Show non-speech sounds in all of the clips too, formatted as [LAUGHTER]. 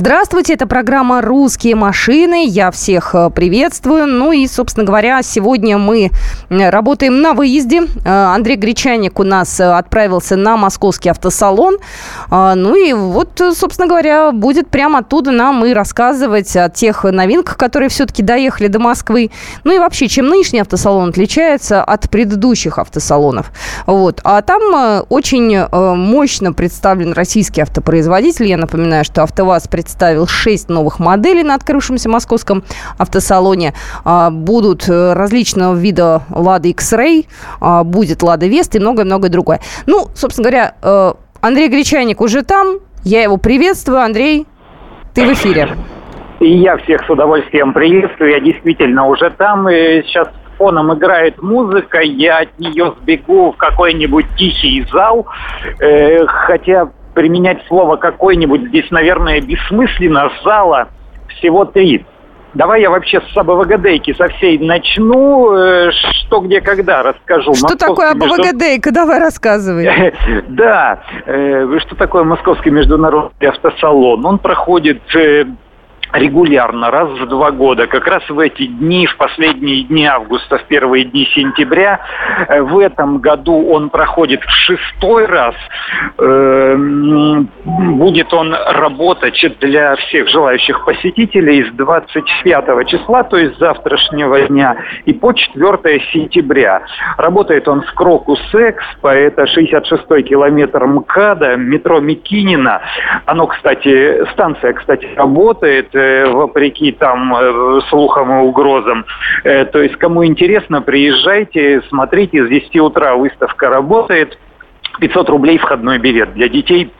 Здравствуйте, это программа «Русские машины». Я всех э, приветствую. Ну и, собственно говоря, сегодня мы э, работаем на выезде. Э, Андрей Гречаник у нас отправился на московский автосалон. Ну и вот, собственно говоря, будет прямо оттуда нам и рассказывать о тех новинках, которые все-таки доехали до Москвы. Ну и вообще, чем нынешний автосалон отличается от предыдущих автосалонов. Вот. А там очень мощно представлен российский автопроизводитель. Я напоминаю, что АвтоВАЗ представил 6 новых моделей на открывшемся московском автосалоне. А, будут э, различного вида Lada X-Ray, а, будет Lada Vesta и многое-многое другое. Ну, собственно говоря, э, Андрей Гречаник уже там. Я его приветствую. Андрей, ты в эфире. И я всех с удовольствием приветствую. Я действительно уже там. И сейчас фоном играет музыка, я от нее сбегу в какой-нибудь тихий зал, э, хотя применять слово «какой-нибудь» здесь, наверное, бессмысленно. Зала всего три. Давай я вообще с АБВГДейки со всей начну. Э, что, где, когда расскажу. Что Московский такое АБВГДейка? Между... Давай рассказывай. [LAUGHS] Да. Э, что такое Московский международный автосалон? Он проходит э, регулярно, раз в два года, как раз в эти дни, в последние дни августа, в первые дни сентября. Э, в этом году он проходит в шестой раз. Эм, будет он работать для всех желающих посетителей с 25 числа, то есть завтрашнего дня, и по 4 сентября. Работает он с Крокус Экспо, это 66-й километр МКАДа, метро Микинина. Оно, кстати, станция, кстати, работает, Э, вопреки там э, слухам и угрозам. Э, то есть, кому интересно, приезжайте, смотрите, с 10 утра выставка работает. 500 рублей входной билет. Для детей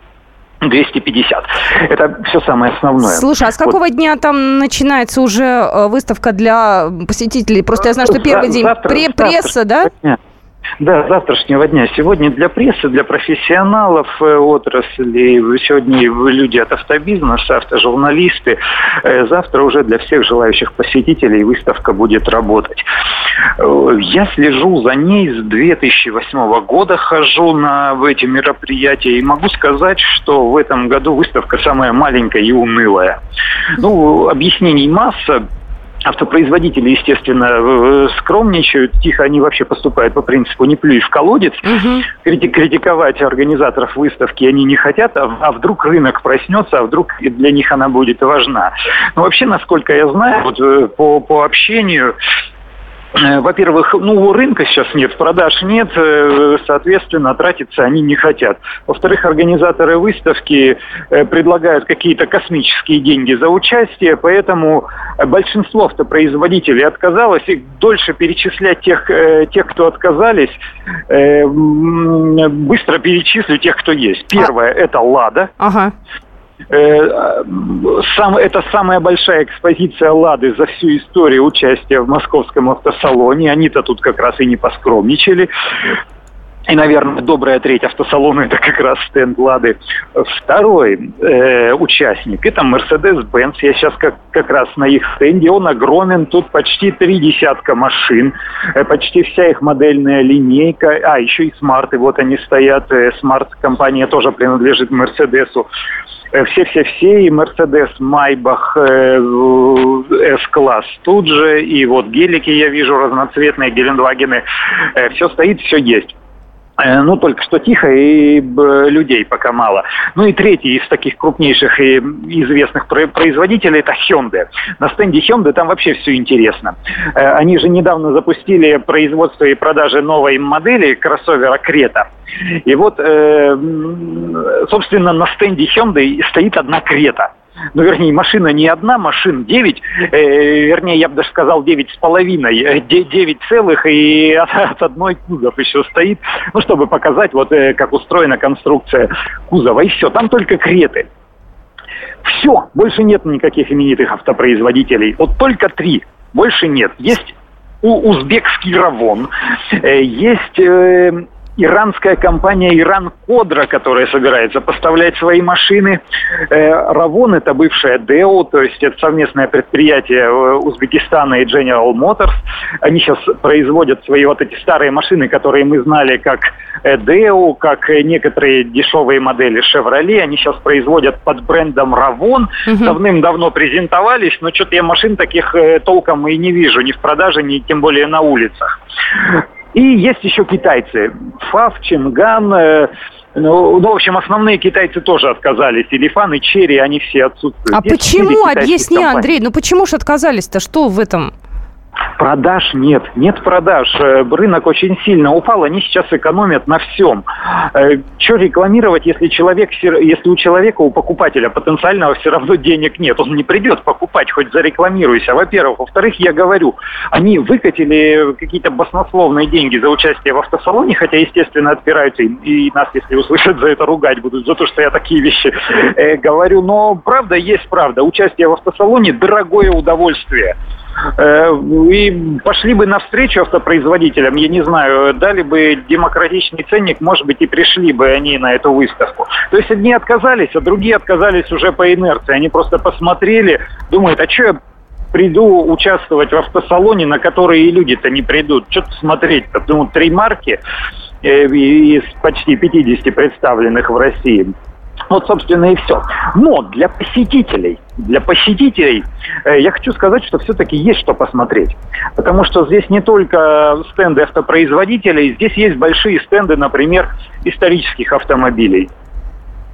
250. Это все самое основное. Слушай, а с какого вот. дня там начинается уже выставка для посетителей? Просто я знаю, что первый день завтра, пресса, завтра, да? Да, завтрашнего дня. Сегодня для прессы, для профессионалов э, отрасли, сегодня люди от автобизнеса, автожурналисты. Э, завтра уже для всех желающих посетителей выставка будет работать. Э, я слежу за ней с 2008 года, хожу на эти мероприятия и могу сказать, что в этом году выставка самая маленькая и унылая. Ну, объяснений масса автопроизводители, естественно, скромничают, тихо они вообще поступают по принципу «не плюй в колодец». Угу. Критиковать организаторов выставки они не хотят, а, а вдруг рынок проснется, а вдруг для них она будет важна. Но вообще, насколько я знаю, вот, э, по, по общению во-первых, ну, у рынка сейчас нет, продаж нет, э, соответственно, тратиться они не хотят. Во-вторых, организаторы выставки э, предлагают какие-то космические деньги за участие, поэтому большинство автопроизводителей отказалось, и дольше перечислять тех, тех кто отказались, быстро перечислю тех, кто есть. Первое – это «Лада». Ага. Э, сам, это самая большая экспозиция «Лады» за всю историю участия в московском автосалоне. Они-то тут как раз и не поскромничали. И, наверное, добрая треть автосалона – это как раз стенд «Лады». Второй э, участник – это Mercedes-Benz. Я сейчас как, как раз на их стенде. Он огромен. Тут почти три десятка машин. Э, почти вся их модельная линейка. А, еще и смарты. Вот они стоят. Э, смарт-компания тоже принадлежит Мерседесу. Э, все-все-все, и Мерседес, Майбах, С-класс тут же, и вот гелики я вижу разноцветные, Гелендвагены, э, все стоит, все есть. Э, ну, только что тихо, и людей пока мало. Ну и третий из таких крупнейших и известных производителей – это Hyundai. На стенде Hyundai там вообще все интересно. Э, они же недавно запустили производство и продажи новой модели кроссовера Крета. И вот, э, собственно, на стенде Hyundai стоит одна Крета – ну, вернее, машина не одна, машин 9, э, вернее, я бы даже сказал 9 с половиной, 9 э, целых и [LAUGHS] от, от одной кузов еще стоит, ну, чтобы показать, вот э, как устроена конструкция кузова, и все, там только креты. Все, больше нет никаких именитых автопроизводителей, вот только три, больше нет. Есть у узбекский Равон, э, есть... Э, иранская компания «Иран Кодра», которая собирается поставлять свои машины. Э, «Равон» — это бывшая ДЭО, то есть это совместное предприятие э, Узбекистана и General Motors. Они сейчас производят свои вот эти старые машины, которые мы знали как э, ДЭО, как некоторые дешевые модели «Шевроле». Они сейчас производят под брендом «Равон». Угу. Давным-давно презентовались, но что-то я машин таких толком и не вижу ни в продаже, ни тем более на улицах. И есть еще китайцы. Фав, Чинган, э, ну, ну, в общем, основные китайцы тоже отказались. И Лифан, и Черри, они все отсутствуют. А Есть почему? Объясни, компаний. Андрей, ну почему же отказались-то? Что в этом? Продаж нет, нет продаж. Э, рынок очень сильно упал, они сейчас экономят на всем. Э, что рекламировать, если человек, если у человека, у покупателя потенциального все равно денег нет, он не придет покупать, хоть зарекламируйся. Во-первых. Во-вторых, я говорю, они выкатили какие-то баснословные деньги за участие в автосалоне, хотя, естественно, отпираются, и, нас, если услышат за это, ругать будут, за то, что я такие вещи э, говорю. Но правда есть правда. Участие в автосалоне – дорогое удовольствие. Э, и пошли бы навстречу автопроизводителям, я не знаю, дали бы демократичный ценник, может быть, и пришли бы они на эту выставку. То есть одни отказались, а другие отказались уже по инерции. Они просто посмотрели, думают, а что я приду участвовать в автосалоне, на который и люди-то не придут. Что-то смотреть-то. Думаю, три марки э, из почти 50 представленных в России. Вот, собственно, и все. Но для посетителей, для посетителей э, я хочу сказать, что все-таки есть что посмотреть. Потому что здесь не только стенды автопроизводителей, здесь есть большие стенды, например, исторических автомобилей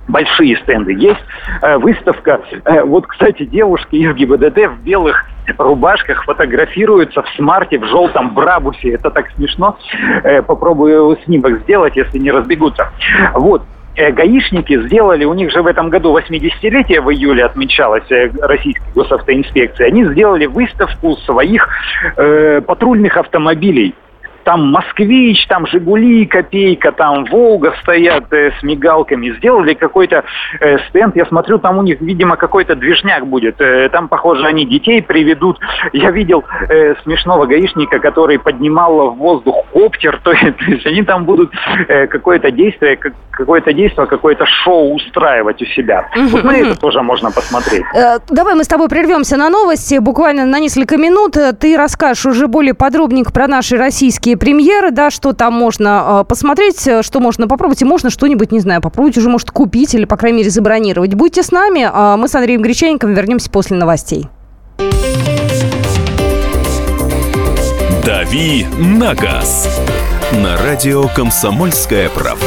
большие стенды. Есть э, выставка. Э, вот, кстати, девушки из ГИБДД в белых рубашках фотографируются в смарте, в желтом брабусе. Это так смешно. Э, попробую снимок сделать, если не разбегутся. Вот. Э, гаишники сделали, у них же в этом году 80-летие в июле отмечалось э, российской госавтоинспекции, они сделали выставку своих э, патрульных автомобилей там «Москвич», там «Жигули», «Копейка», там «Волга» стоят э, с мигалками. Сделали какой-то э, стенд, я смотрю, там у них, видимо, какой-то движняк будет. Э, там, похоже, они детей приведут. Я видел э, смешного гаишника, который поднимал в воздух коптер, то [LAUGHS] есть, то есть они там будут э, какое-то действие, какое-то действие, какое-то шоу устраивать у себя. Вот на это тоже можно посмотреть. Э, давай мы с тобой прервемся на новости. Буквально на несколько минут ты расскажешь уже более подробненько про наши российские премьеры, да, что там можно э, посмотреть, э, что можно попробовать, и можно что-нибудь, не знаю, попробовать уже, может, купить или, по крайней мере, забронировать. Будьте с нами, а мы с Андреем Гречаником вернемся после новостей. «Дави на газ» на радио «Комсомольская правда».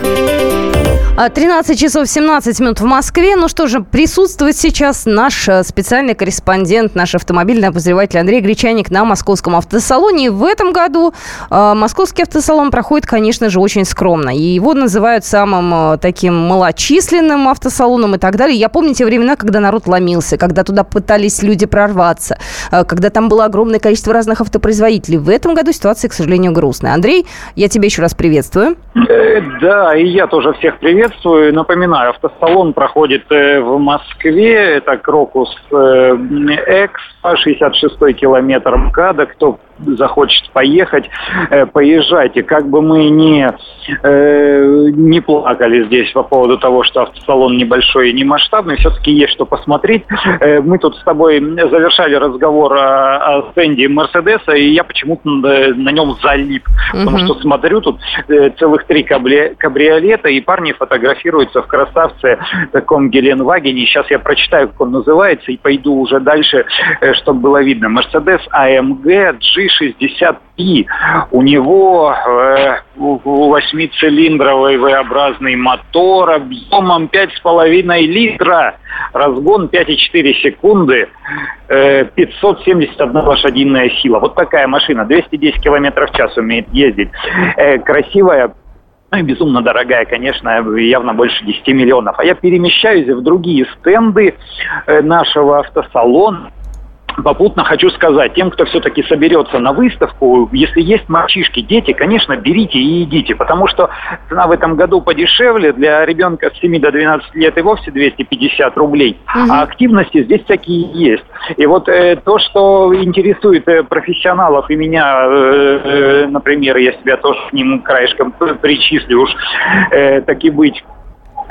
13 часов 17 минут в Москве. Ну что же, присутствует сейчас наш э, специальный корреспондент, наш автомобильный обозреватель Андрей Гречаник на московском автосалоне. И в этом году э, московский автосалон проходит, конечно же, очень скромно. И его называют самым э, таким малочисленным автосалоном и так далее. Я помню те времена, когда народ ломился, когда туда пытались люди прорваться, когда там было огромное количество разных автопроизводителей. В этом году ситуация, к сожалению, грустная. Андрей, я тебя еще раз приветствую. Да, и я тоже всех приветствую приветствую. Напоминаю, автосалон проходит э, в Москве. Это Крокус э, Экс, 66-й километр МКАДа. Кто захочет поехать, э, поезжайте. Как бы мы не, э, не плакали здесь по поводу того, что автосалон небольшой и не масштабный, все-таки есть что посмотреть. Э, мы тут с тобой завершали разговор о, о стенде Мерседеса, и я почему-то на нем залип. Потому что смотрю, тут целых три кабри кабриолета, и парни фотографируются в красавце таком Геленвагене. Сейчас я прочитаю, как он называется, и пойду уже дальше, чтобы было видно. Мерседес AMG G 360i. У него э, восьмицилиндровый V-образный мотор объемом 5,5 литра, разгон 5,4 секунды, э, 571 лошадиная сила. Вот такая машина, 210 километров в час умеет ездить. Э, красивая, ну и безумно дорогая, конечно, явно больше 10 миллионов. А я перемещаюсь в другие стенды э, нашего автосалона. Попутно хочу сказать, тем, кто все-таки соберется на выставку, если есть мальчишки, дети, конечно, берите и идите, потому что цена в этом году подешевле, для ребенка с 7 до 12 лет и вовсе 250 рублей, угу. а активности здесь такие есть. И вот э, то, что интересует э, профессионалов и меня, э, э, например, я себя тоже к ним краешком причислю уж, э, так и быть,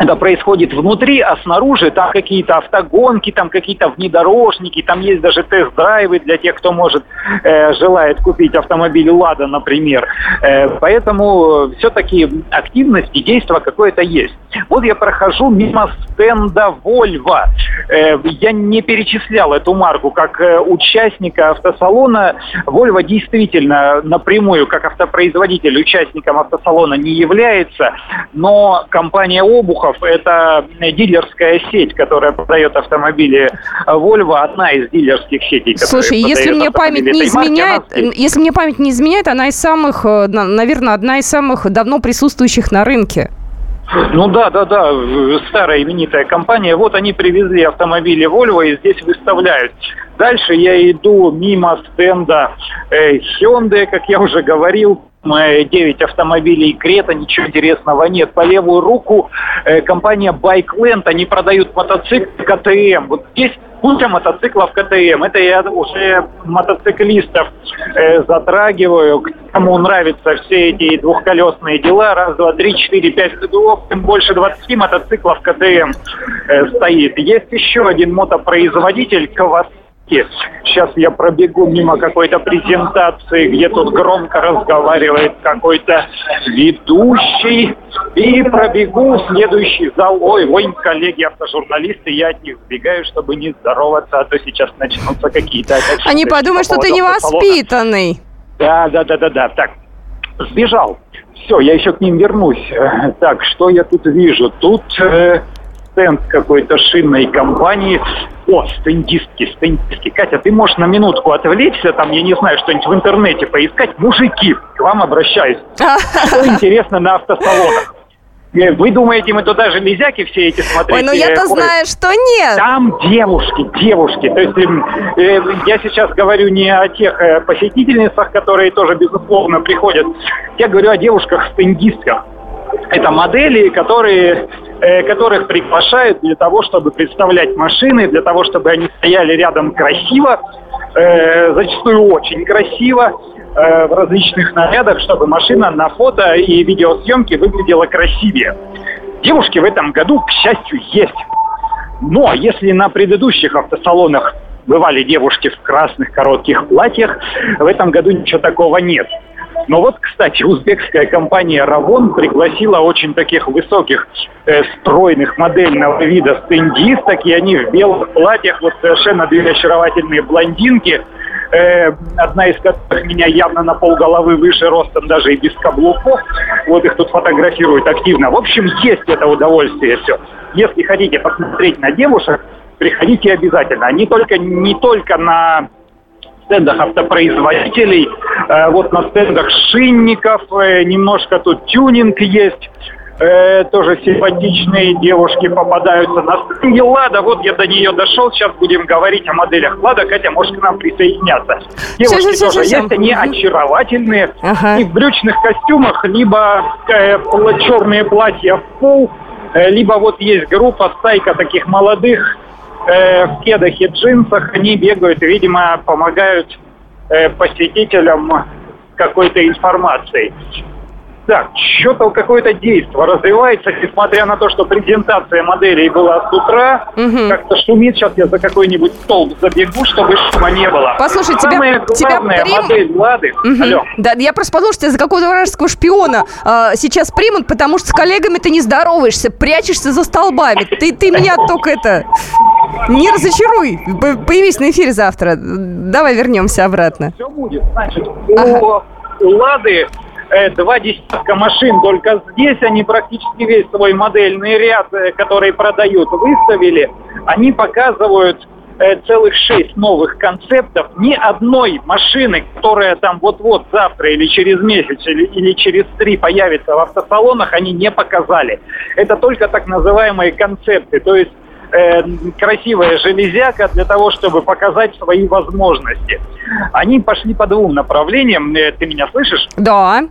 это происходит внутри, а снаружи там какие-то автогонки, там какие-то внедорожники, там есть даже тест-драйвы для тех, кто может, э, желает купить автомобиль «Лада», например. Э, поэтому все-таки активность и действие какое-то есть. Вот я прохожу мимо стенда «Вольво». Э, я не перечислял эту марку как э, участника автосалона. «Вольво» действительно напрямую, как автопроизводитель, участником автосалона не является, но компания «Обуха» Волхов – это дилерская сеть, которая продает автомобили Volvo, одна из дилерских сетей. Слушай, если мне память не изменяет, марки, если мне память не изменяет, она из самых, э, наверное, одна из самых давно присутствующих на рынке. Ну да, да, да, старая именитая компания. Вот они привезли автомобили Volvo и здесь выставляют. Дальше я иду мимо стенда э, Hyundai, как я уже говорил, 9 автомобилей Крета, ничего интересного нет. По левую руку э, компания Bikeland, они продают мотоцикл КТМ. Вот здесь куча мотоциклов КТМ. Это я уже мотоциклистов э, затрагиваю. Кому нравятся все эти двухколесные дела. Раз, два, три, четыре, пять, больше 20 мотоциклов КТМ э, стоит. Есть еще один мотопроизводитель Kawasaki языке. Сейчас я пробегу мимо какой-то презентации, где тут громко разговаривает какой-то ведущий, и пробегу в следующий зал. Ой, ой, коллеги автожурналисты, я от них сбегаю, чтобы не здороваться, а то сейчас начнутся какие-то... Они подумают, что ты невоспитанный. Да, да, да, да, да. Так, сбежал. Все, я еще к ним вернусь. Э, так, что я тут вижу? Тут э, стенд какой-то шинной компании. О, стендистки, стендистки. Катя, ты можешь на минутку отвлечься, там, я не знаю, что-нибудь в интернете поискать. Мужики, к вам обращаюсь. Что [LAUGHS] интересно на автосалонах? Э, вы думаете, мы туда железяки все эти смотреть? Ой, ну я-то знаю, что нет. Там девушки, девушки. То есть э, э, я сейчас говорю не о тех э, посетительницах, которые тоже, безусловно, приходят. Я говорю о девушках-стендистках. Это модели, которые Э, которых приглашают для того, чтобы представлять машины, для того, чтобы они стояли рядом красиво, э, зачастую очень красиво, э, в различных нарядах, чтобы машина на фото и видеосъемке выглядела красивее. Девушки в этом году, к счастью, есть. Но если на предыдущих автосалонах бывали девушки в красных коротких платьях, в этом году ничего такого нет. Но вот, кстати, узбекская компания «Равон» пригласила очень таких высоких, э, стройных модельного вида стендисток, и они в белых платьях, вот совершенно две очаровательные блондинки, э, одна из которых меня явно на полголовы выше ростом, даже и без каблуков. Вот их тут фотографируют активно. В общем, есть это удовольствие все. Если хотите посмотреть на девушек, приходите обязательно. Не только, не только на стендах автопроизводителей, э, вот на стендах шинников, э, немножко тут тюнинг есть. Э, тоже симпатичные девушки попадаются на стенде Лада. Вот я до нее дошел, сейчас будем говорить о моделях Лада. Хотя может к нам присоединяться. Девушки все, тоже все, есть, они очаровательные. Ага. И в брючных костюмах, либо э, черные платья в пол, либо вот есть группа, стайка таких молодых э, в кедах и джинсах, они бегают, видимо, помогают э, посетителям какой-то информацией. Так, что-то какое-то действие развивается, несмотря на то, что презентация моделей была с утра, угу. как-то шумит. Сейчас я за какой-нибудь столб забегу, чтобы шума не было. Послушай, Самая тебя, тебя прим... модель Лады... Угу. Алло. Да, я просто подумал, что тебя за какого-то вражеского шпиона э, сейчас примут, потому что с коллегами ты не здороваешься, прячешься за столбами. Ты, ты меня только это... Не разочаруй. Появись на эфире завтра. Давай вернемся обратно. Все будет. Значит, ага. у Лады э, два десятка машин, только здесь они практически весь свой модельный ряд, э, который продают, выставили. Они показывают Э, целых шесть новых концептов, ни одной машины, которая там вот-вот завтра или через месяц или, или через три появится в автосалонах, они не показали. Это только так называемые концепты, то есть э, красивая железяка для того, чтобы показать свои возможности. Они пошли по двум направлениям. Э, ты меня слышишь? Да.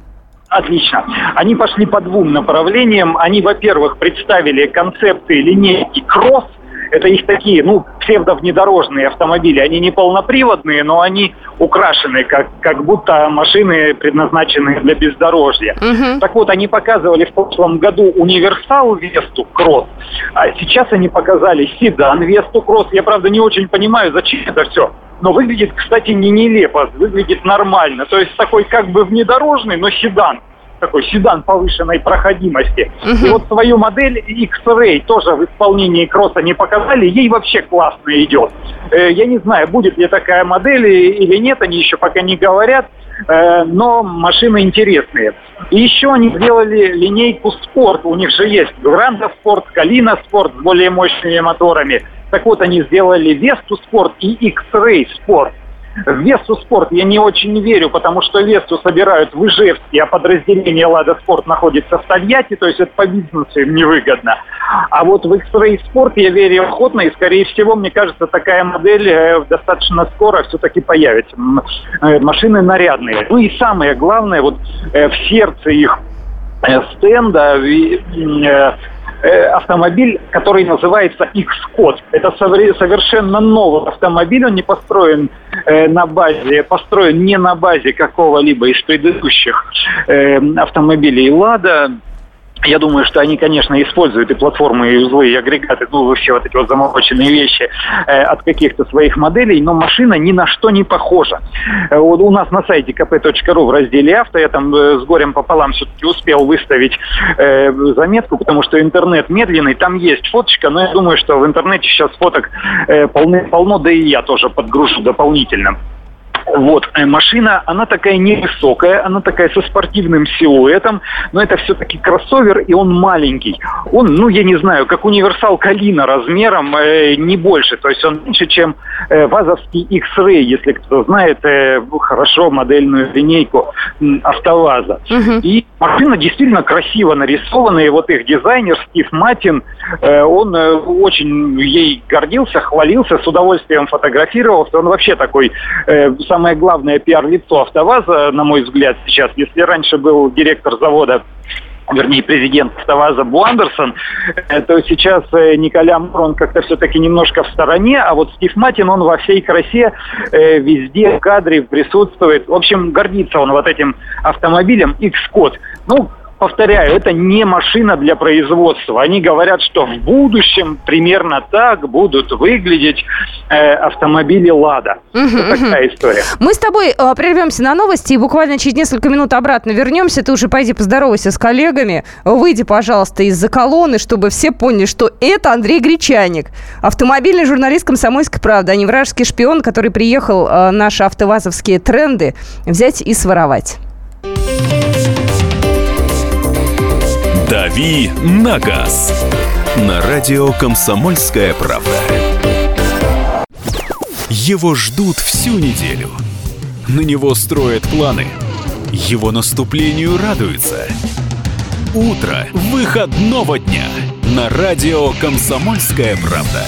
Отлично. Они пошли по двум направлениям. Они, во-первых, представили концепты линейки кросс, это их такие, ну, псевдовнедорожные автомобили. Они не полноприводные, но они украшены, как, как будто машины предназначены для бездорожья. Угу. Так вот, они показывали в прошлом году универсал Весту Кросс, а сейчас они показали седан Весту Кросс. Я, правда, не очень понимаю, зачем это все. Но выглядит, кстати, не нелепо, выглядит нормально. То есть такой как бы внедорожный, но седан такой седан повышенной проходимости. Угу. И вот свою модель X-Ray тоже в исполнении кросса не показали, ей вообще классно идет. Э, я не знаю, будет ли такая модель или нет, они еще пока не говорят, э, но машины интересные. И еще они сделали линейку спорт, у них же есть Гранда спорт, Калина спорт с более мощными моторами. Так вот, они сделали Весту спорт и X-Ray спорт. В Весту спорт я не очень верю, потому что Весту собирают в Ижевске, а подразделение Лада Спорт находится в Тольятти, то есть это по бизнесу им невыгодно. А вот в X-Ray спорт я верю охотно, и скорее всего, мне кажется, такая модель э, достаточно скоро все-таки появится. Э, машины нарядные. Ну и самое главное, вот э, в сердце их стенда автомобиль, который называется X-Code. Это совершенно новый автомобиль, он не построен э, на базе, построен не на базе какого-либо из предыдущих э, автомобилей Лада. Я думаю, что они, конечно, используют и платформы, и узлы, и агрегаты, ну, все вот эти вот замороченные вещи э, от каких-то своих моделей, но машина ни на что не похожа. Э, вот у нас на сайте kp.ru в разделе авто я там э, с горем пополам все-таки успел выставить э, заметку, потому что интернет медленный, там есть фоточка, но я думаю, что в интернете сейчас фоток э, полны, полно, да и я тоже подгружу дополнительно. Вот, э, машина, она такая невысокая, она такая со спортивным силуэтом, но это все-таки кроссовер, и он маленький. Он, ну, я не знаю, как универсал Калина размером, э, не больше, то есть он меньше, чем э, ВАЗовский X-Ray, если кто знает э, хорошо модельную линейку э, АвтоВАЗа. Угу. И машина действительно красиво нарисована, и вот их дизайнер Стив Матин, э, он э, очень ей гордился, хвалился, с удовольствием фотографировался, он вообще такой э, самое главное пиар-лицо АвтоВАЗа, на мой взгляд, сейчас. Если раньше был директор завода вернее, президент АвтоВАЗа Бу Андерсон, э, то сейчас э, Николя Мур, он как-то все-таки немножко в стороне, а вот Стив Матин, он во всей красе э, везде в кадре присутствует. В общем, гордится он вот этим автомобилем X-Code. Ну, повторяю, это не машина для производства. Они говорят, что в будущем примерно так будут выглядеть э, автомобили «Лада». Угу, такая угу. история. Мы с тобой э, прервемся на новости и буквально через несколько минут обратно вернемся. Ты уже пойди поздоровайся с коллегами. Выйди, пожалуйста, из-за колонны, чтобы все поняли, что это Андрей Гречаник, автомобильный журналист «Комсомольской правды», а не вражеский шпион, который приехал э, наши автовазовские тренды взять и своровать. «Дави на газ» на радио «Комсомольская правда». Его ждут всю неделю. На него строят планы. Его наступлению радуются. Утро выходного дня на радио «Комсомольская правда».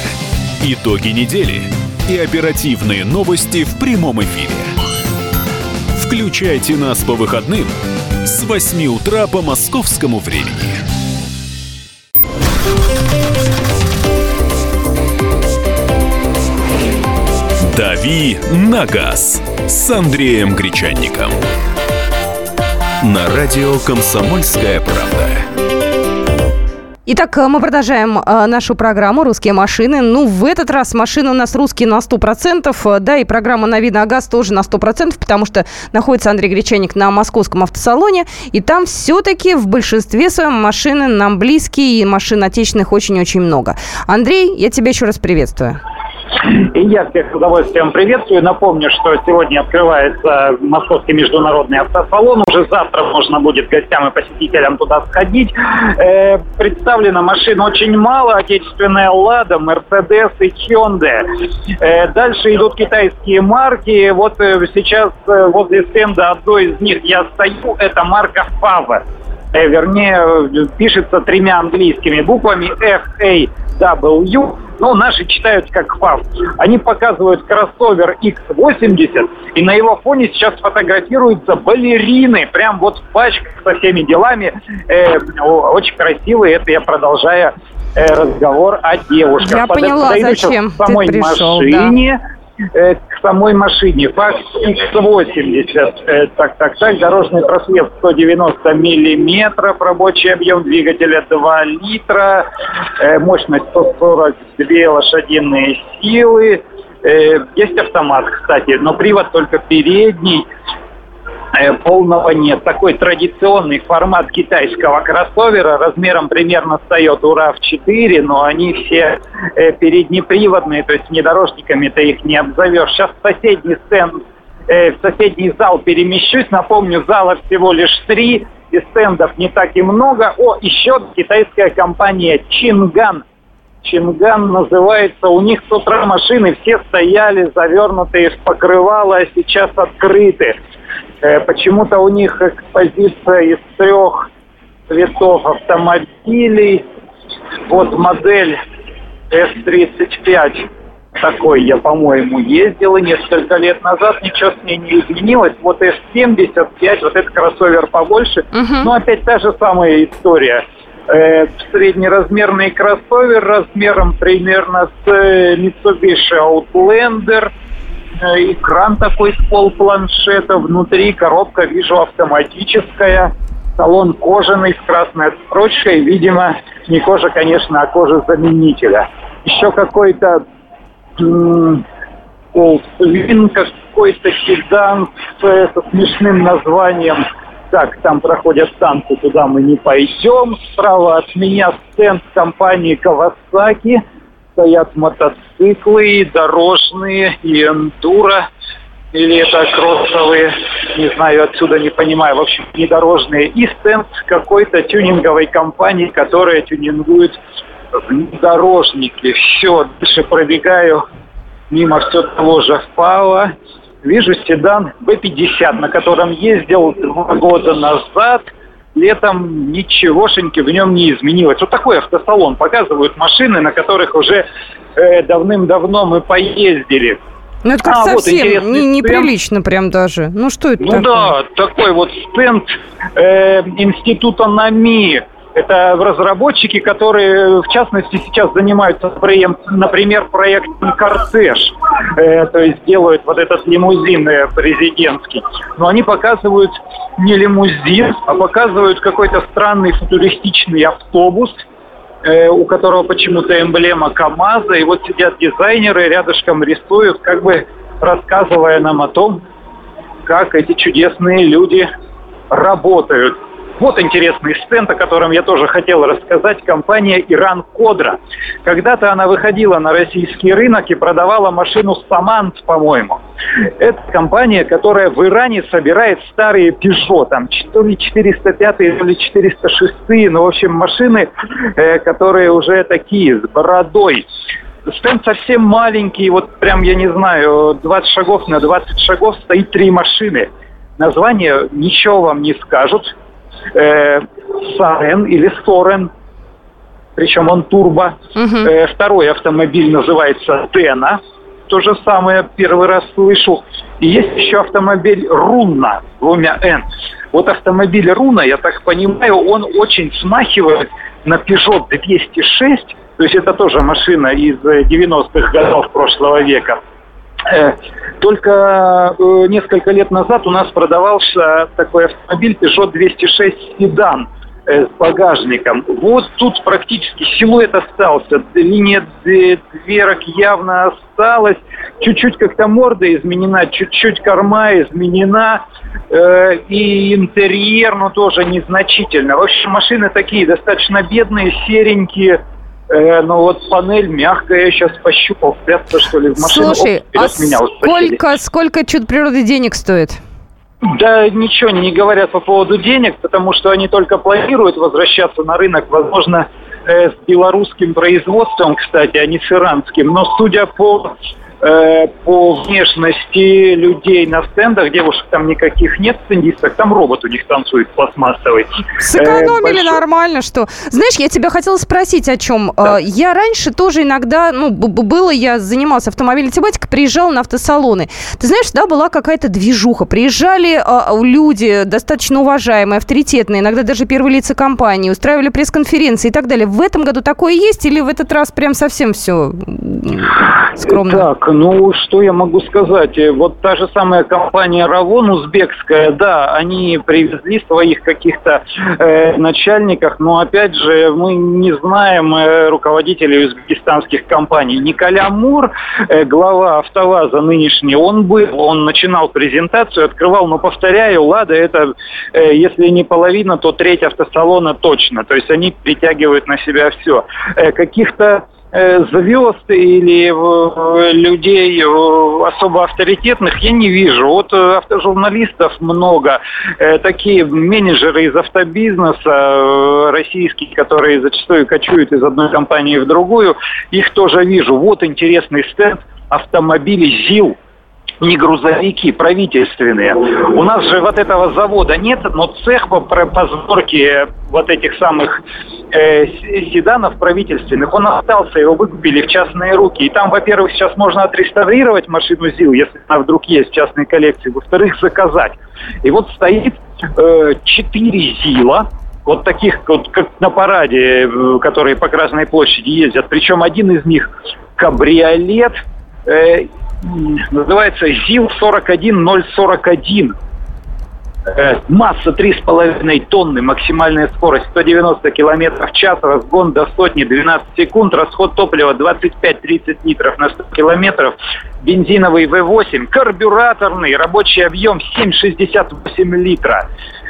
Итоги недели и оперативные новости в прямом эфире. Включайте нас по выходным – с 8 утра по московскому времени. «Дави на газ» с Андреем Гречанником. На радио «Комсомольская правда». Итак, мы продолжаем э, нашу программу «Русские машины». Ну, в этот раз машины у нас русские на 100%, э, да, и программа «На вид на газ» тоже на 100%, потому что находится Андрей Гречаник на московском автосалоне, и там все-таки в большинстве своем машины нам близкие, и машин отечественных очень-очень много. Андрей, я тебя еще раз приветствую. И я всех с удовольствием приветствую. Напомню, что сегодня открывается Московский международный автосалон. Уже завтра можно будет гостям и посетителям туда сходить. Э, представлено машин очень мало. Отечественная «Лада», «Мерседес» и «Hyundai». Э, дальше идут китайские марки. Вот э, сейчас э, возле стенда одной из них я стою. Это марка «Фава». Э, вернее, пишется тремя английскими буквами F-A-W, ну, наши читают как ФАВ. Они показывают кроссовер X80, и на его фоне сейчас фотографируются балерины, прям вот в пачках со всеми делами. Э, очень красивые, это я продолжаю э, разговор о девушках. Я поняла, Подойду зачем ты пришел, машине. Да э, к самой машине. ФАК X80. Э, так, так, так. Дорожный просвет 190 миллиметров. Рабочий объем двигателя 2 литра. Э, мощность 142 лошадиные силы. Э, есть автомат, кстати, но привод только передний. Э, полного нет. Такой традиционный формат китайского кроссовера размером примерно с Toyota RAV4, но они все э, переднеприводные, то есть внедорожниками ты их не обзовешь. Сейчас соседний стенд, э, в соседний зал перемещусь. Напомню, зала всего лишь три, и стендов не так и много. О, еще китайская компания Чинган Чинган называется. У них с утра машины все стояли завернутые в покрывало, а сейчас открыты. Э, почему-то у них экспозиция из трех цветов автомобилей. Вот модель S35 такой я, по-моему, ездила несколько лет назад, ничего с ней не изменилось. Вот S75, вот этот кроссовер побольше, uh-huh. но опять та же самая история. Э, среднеразмерный кроссовер размером примерно с э, Mitsubishi Outlander – экран такой с полпланшета, внутри коробка, вижу, автоматическая, салон кожаный с красной отстрочкой, видимо, не кожа, конечно, а кожа заменителя. Еще какой-то Волксвин, какой-то седан с, со смешным названием. Так, там проходят танцы, туда мы не пойдем. Справа от меня стенд компании Kawasaki – стоят мотоциклы, дорожные, и эндуро, или это кроссовые, не знаю, отсюда не понимаю, в общем, не и стенд какой-то тюнинговой компании, которая тюнингует внедорожники. Все, дальше пробегаю мимо все того же ФАО, вижу седан B50, на котором ездил два года назад – летом ничегошеньки в нем не изменилось. Вот такой автосалон. Показывают машины, на которых уже э, давным-давно мы поездили. Ну, это как а, совсем вот не, неприлично прям даже. Ну, что это Ну такое? да, такой вот стенд э, Института НАМИ это разработчики, которые, в частности, сейчас занимаются, например, проектом «Кортеж». Э, то есть делают вот этот лимузин э, президентский. Но они показывают не лимузин, а показывают какой-то странный футуристичный автобус, э, у которого почему-то эмблема КАМАЗа. И вот сидят дизайнеры, рядышком рисуют, как бы рассказывая нам о том, как эти чудесные люди работают. Вот интересный стенд, о котором я тоже хотел рассказать. Компания «Иран Кодра». Когда-то она выходила на российский рынок и продавала машину «Самант», по-моему. Это компания, которая в Иране собирает старые Peugeot, там, то ли 405, то ли 406, ну, в общем, машины, э, которые уже такие, с бородой. Стенд совсем маленький, вот прям, я не знаю, 20 шагов на 20 шагов стоит три машины. Название ничего вам не скажут э, Сарен или Сорен, причем он турбо. Угу. Э, второй автомобиль называется Тена, то же самое первый раз слышу. И есть еще автомобиль Руна, двумя Н. Вот автомобиль Руна, я так понимаю, он очень смахивает на Peugeot 206, то есть это тоже машина из 90-х годов прошлого века. Э, только э, несколько лет назад у нас продавался такой автомобиль Peugeot 206 седан э, с багажником. Вот тут практически силуэт остался, линия дверок явно осталась, чуть-чуть как-то морда изменена, чуть-чуть корма изменена, и интерьер, ну, тоже незначительно. В общем, машины такие достаточно бедные, серенькие, Э, ну вот панель мягкая, я сейчас пощупал, спрятаться что ли в машину. Слушай, Оп, а меня сколько, сколько чудо природы денег стоит? Да ничего не говорят по поводу денег, потому что они только планируют возвращаться на рынок, возможно, э, с белорусским производством, кстати, а не с иранским. Но судя по Э, по внешности людей на стендах, девушек там никаких нет стендисток, там робот у них танцует пластмассовый. Сэкономили э, нормально, что. Знаешь, я тебя хотела спросить о чем. Да. Э, я раньше тоже иногда, ну, было, я занималась автомобильной тематикой, приезжала на автосалоны. Ты знаешь, да, была какая-то движуха. Приезжали э, люди достаточно уважаемые, авторитетные, иногда даже первые лица компании, устраивали пресс-конференции и так далее. В этом году такое есть или в этот раз прям совсем все скромно? Так, ну, что я могу сказать? Э, вот та же самая компания «Равон» узбекская, да, они привезли своих каких-то э, начальников, но, опять же, мы не знаем э, руководителей узбекистанских компаний. Николя Мур, э, глава «АвтоВАЗа» нынешний, он был, он начинал презентацию, открывал, но, повторяю, «Лада» это, э, если не половина, то треть автосалона точно. То есть они притягивают на себя все. Э, каких-то звезд или э, людей э, особо авторитетных я не вижу. Вот автожурналистов много. Такие менеджеры из автобизнеса российские, которые зачастую кочуют из одной компании в другую, их тоже вижу. Вот интересный стенд автомобилей ЗИЛ не грузовики, правительственные. У нас же вот этого завода нет, но цех по, по сборке вот этих самых э, седанов правительственных, он остался, его выкупили в частные руки. И там, во-первых, сейчас можно отреставрировать машину ЗИЛ, если она вдруг есть в частной коллекции, во-вторых, заказать. И вот стоит э, 4 ЗИЛа, вот таких, вот как на параде, э, которые по Красной площади ездят. Причем один из них кабриолет, э, называется ЗИЛ-41041. Э, масса 3,5 тонны, максимальная скорость 190 км в час, разгон до сотни 12 секунд, расход топлива 25-30 литров на 100 километров, бензиновый V8, карбюраторный, рабочий объем 7,68 литра.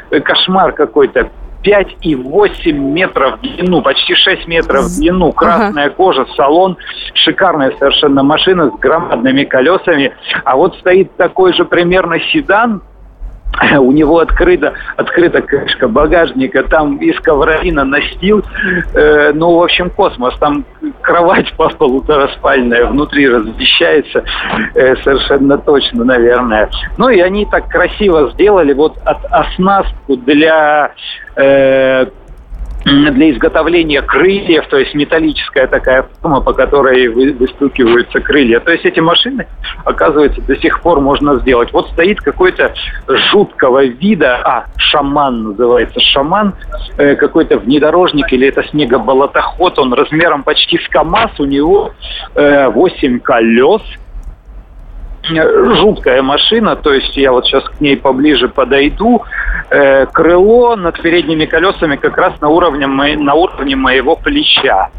Э, кошмар какой-то. 5,8 метров в длину, почти 6 метров в длину, красная ага. кожа, салон, шикарная совершенно машина с громадными колесами. А вот стоит такой же примерно седан, у него открыта, открыта крышка багажника, там из ковролина настил, э, ну, в общем, космос, там кровать [LAUGHS] по полутораспальная внутри размещается, э, совершенно точно, наверное. Ну, и они так красиво сделали вот от, оснастку для э, для изготовления крыльев, то есть металлическая такая форма, по которой выстукиваются крылья. То есть эти машины, оказывается, до сих пор можно сделать. Вот стоит какой-то жуткого вида, а, шаман называется, шаман, э, какой-то внедорожник или это снегоболотоход, он размером почти с КАМАЗ, у него э, 8 колес – жуткая машина, то есть я вот сейчас к ней поближе подойду. Э, крыло над передними колесами как раз на уровне, на уровне моего плеча.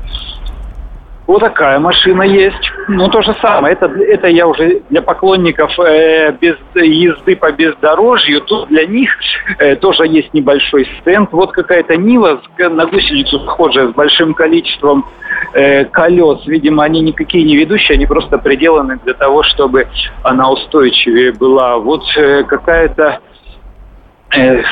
Вот такая машина есть. Ну, то же самое. Это, это я уже для поклонников э, без, езды по бездорожью. Тут для них э, тоже есть небольшой стенд. Вот какая-то Нива на гусеницу похожая с большим количеством э, колес. Видимо, они никакие не ведущие, они просто приделаны для того, чтобы она устойчивее была. Вот э, какая-то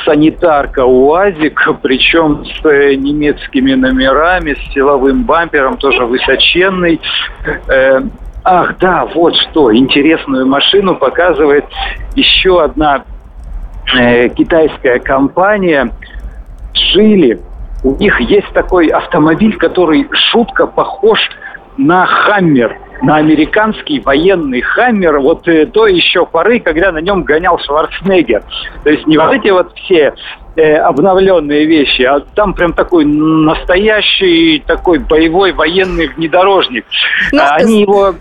санитарка УАЗик, причем с э, немецкими номерами, с силовым бампером, тоже высоченный. Э, ах, да, вот что, интересную машину показывает еще одна китайская компания Джили. У них есть такой автомобиль, который шутко похож на Хаммер – на американский военный «Хаммер» вот э, то еще поры, когда на нем гонял Шварценеггер. То есть не вот эти вот все э, обновленные вещи, а там прям такой настоящий такой боевой военный внедорожник. Ну, Они его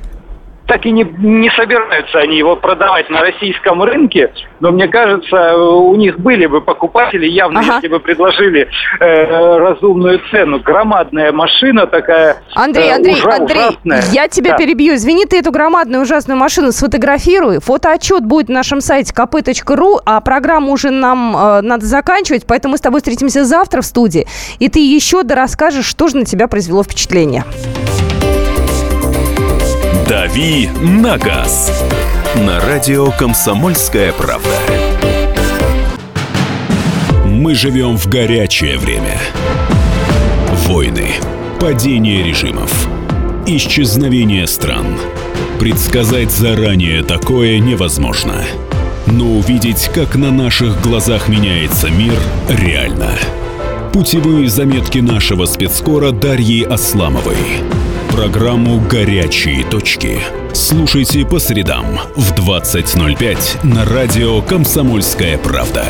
так и не, не собираются они его продавать на российском рынке, но мне кажется, у них были бы покупатели явно, ага. если бы предложили э, разумную цену. Громадная машина такая. Андрей, э, Андрей, ужа, Андрей, ужасная. я тебя да. перебью. Извини, ты эту громадную ужасную машину сфотографируй. Фотоотчет будет на нашем сайте kp.ru, а программу уже нам э, надо заканчивать, поэтому мы с тобой встретимся завтра в студии, и ты еще расскажешь, что же на тебя произвело впечатление. «Дави на газ» на радио «Комсомольская правда». Мы живем в горячее время. Войны, падение режимов, исчезновение стран. Предсказать заранее такое невозможно. Но увидеть, как на наших глазах меняется мир, реально. Путевые заметки нашего спецкора Дарьи Асламовой – Программу «Горячие точки» слушайте по средам в 20.05 на радио «Комсомольская правда».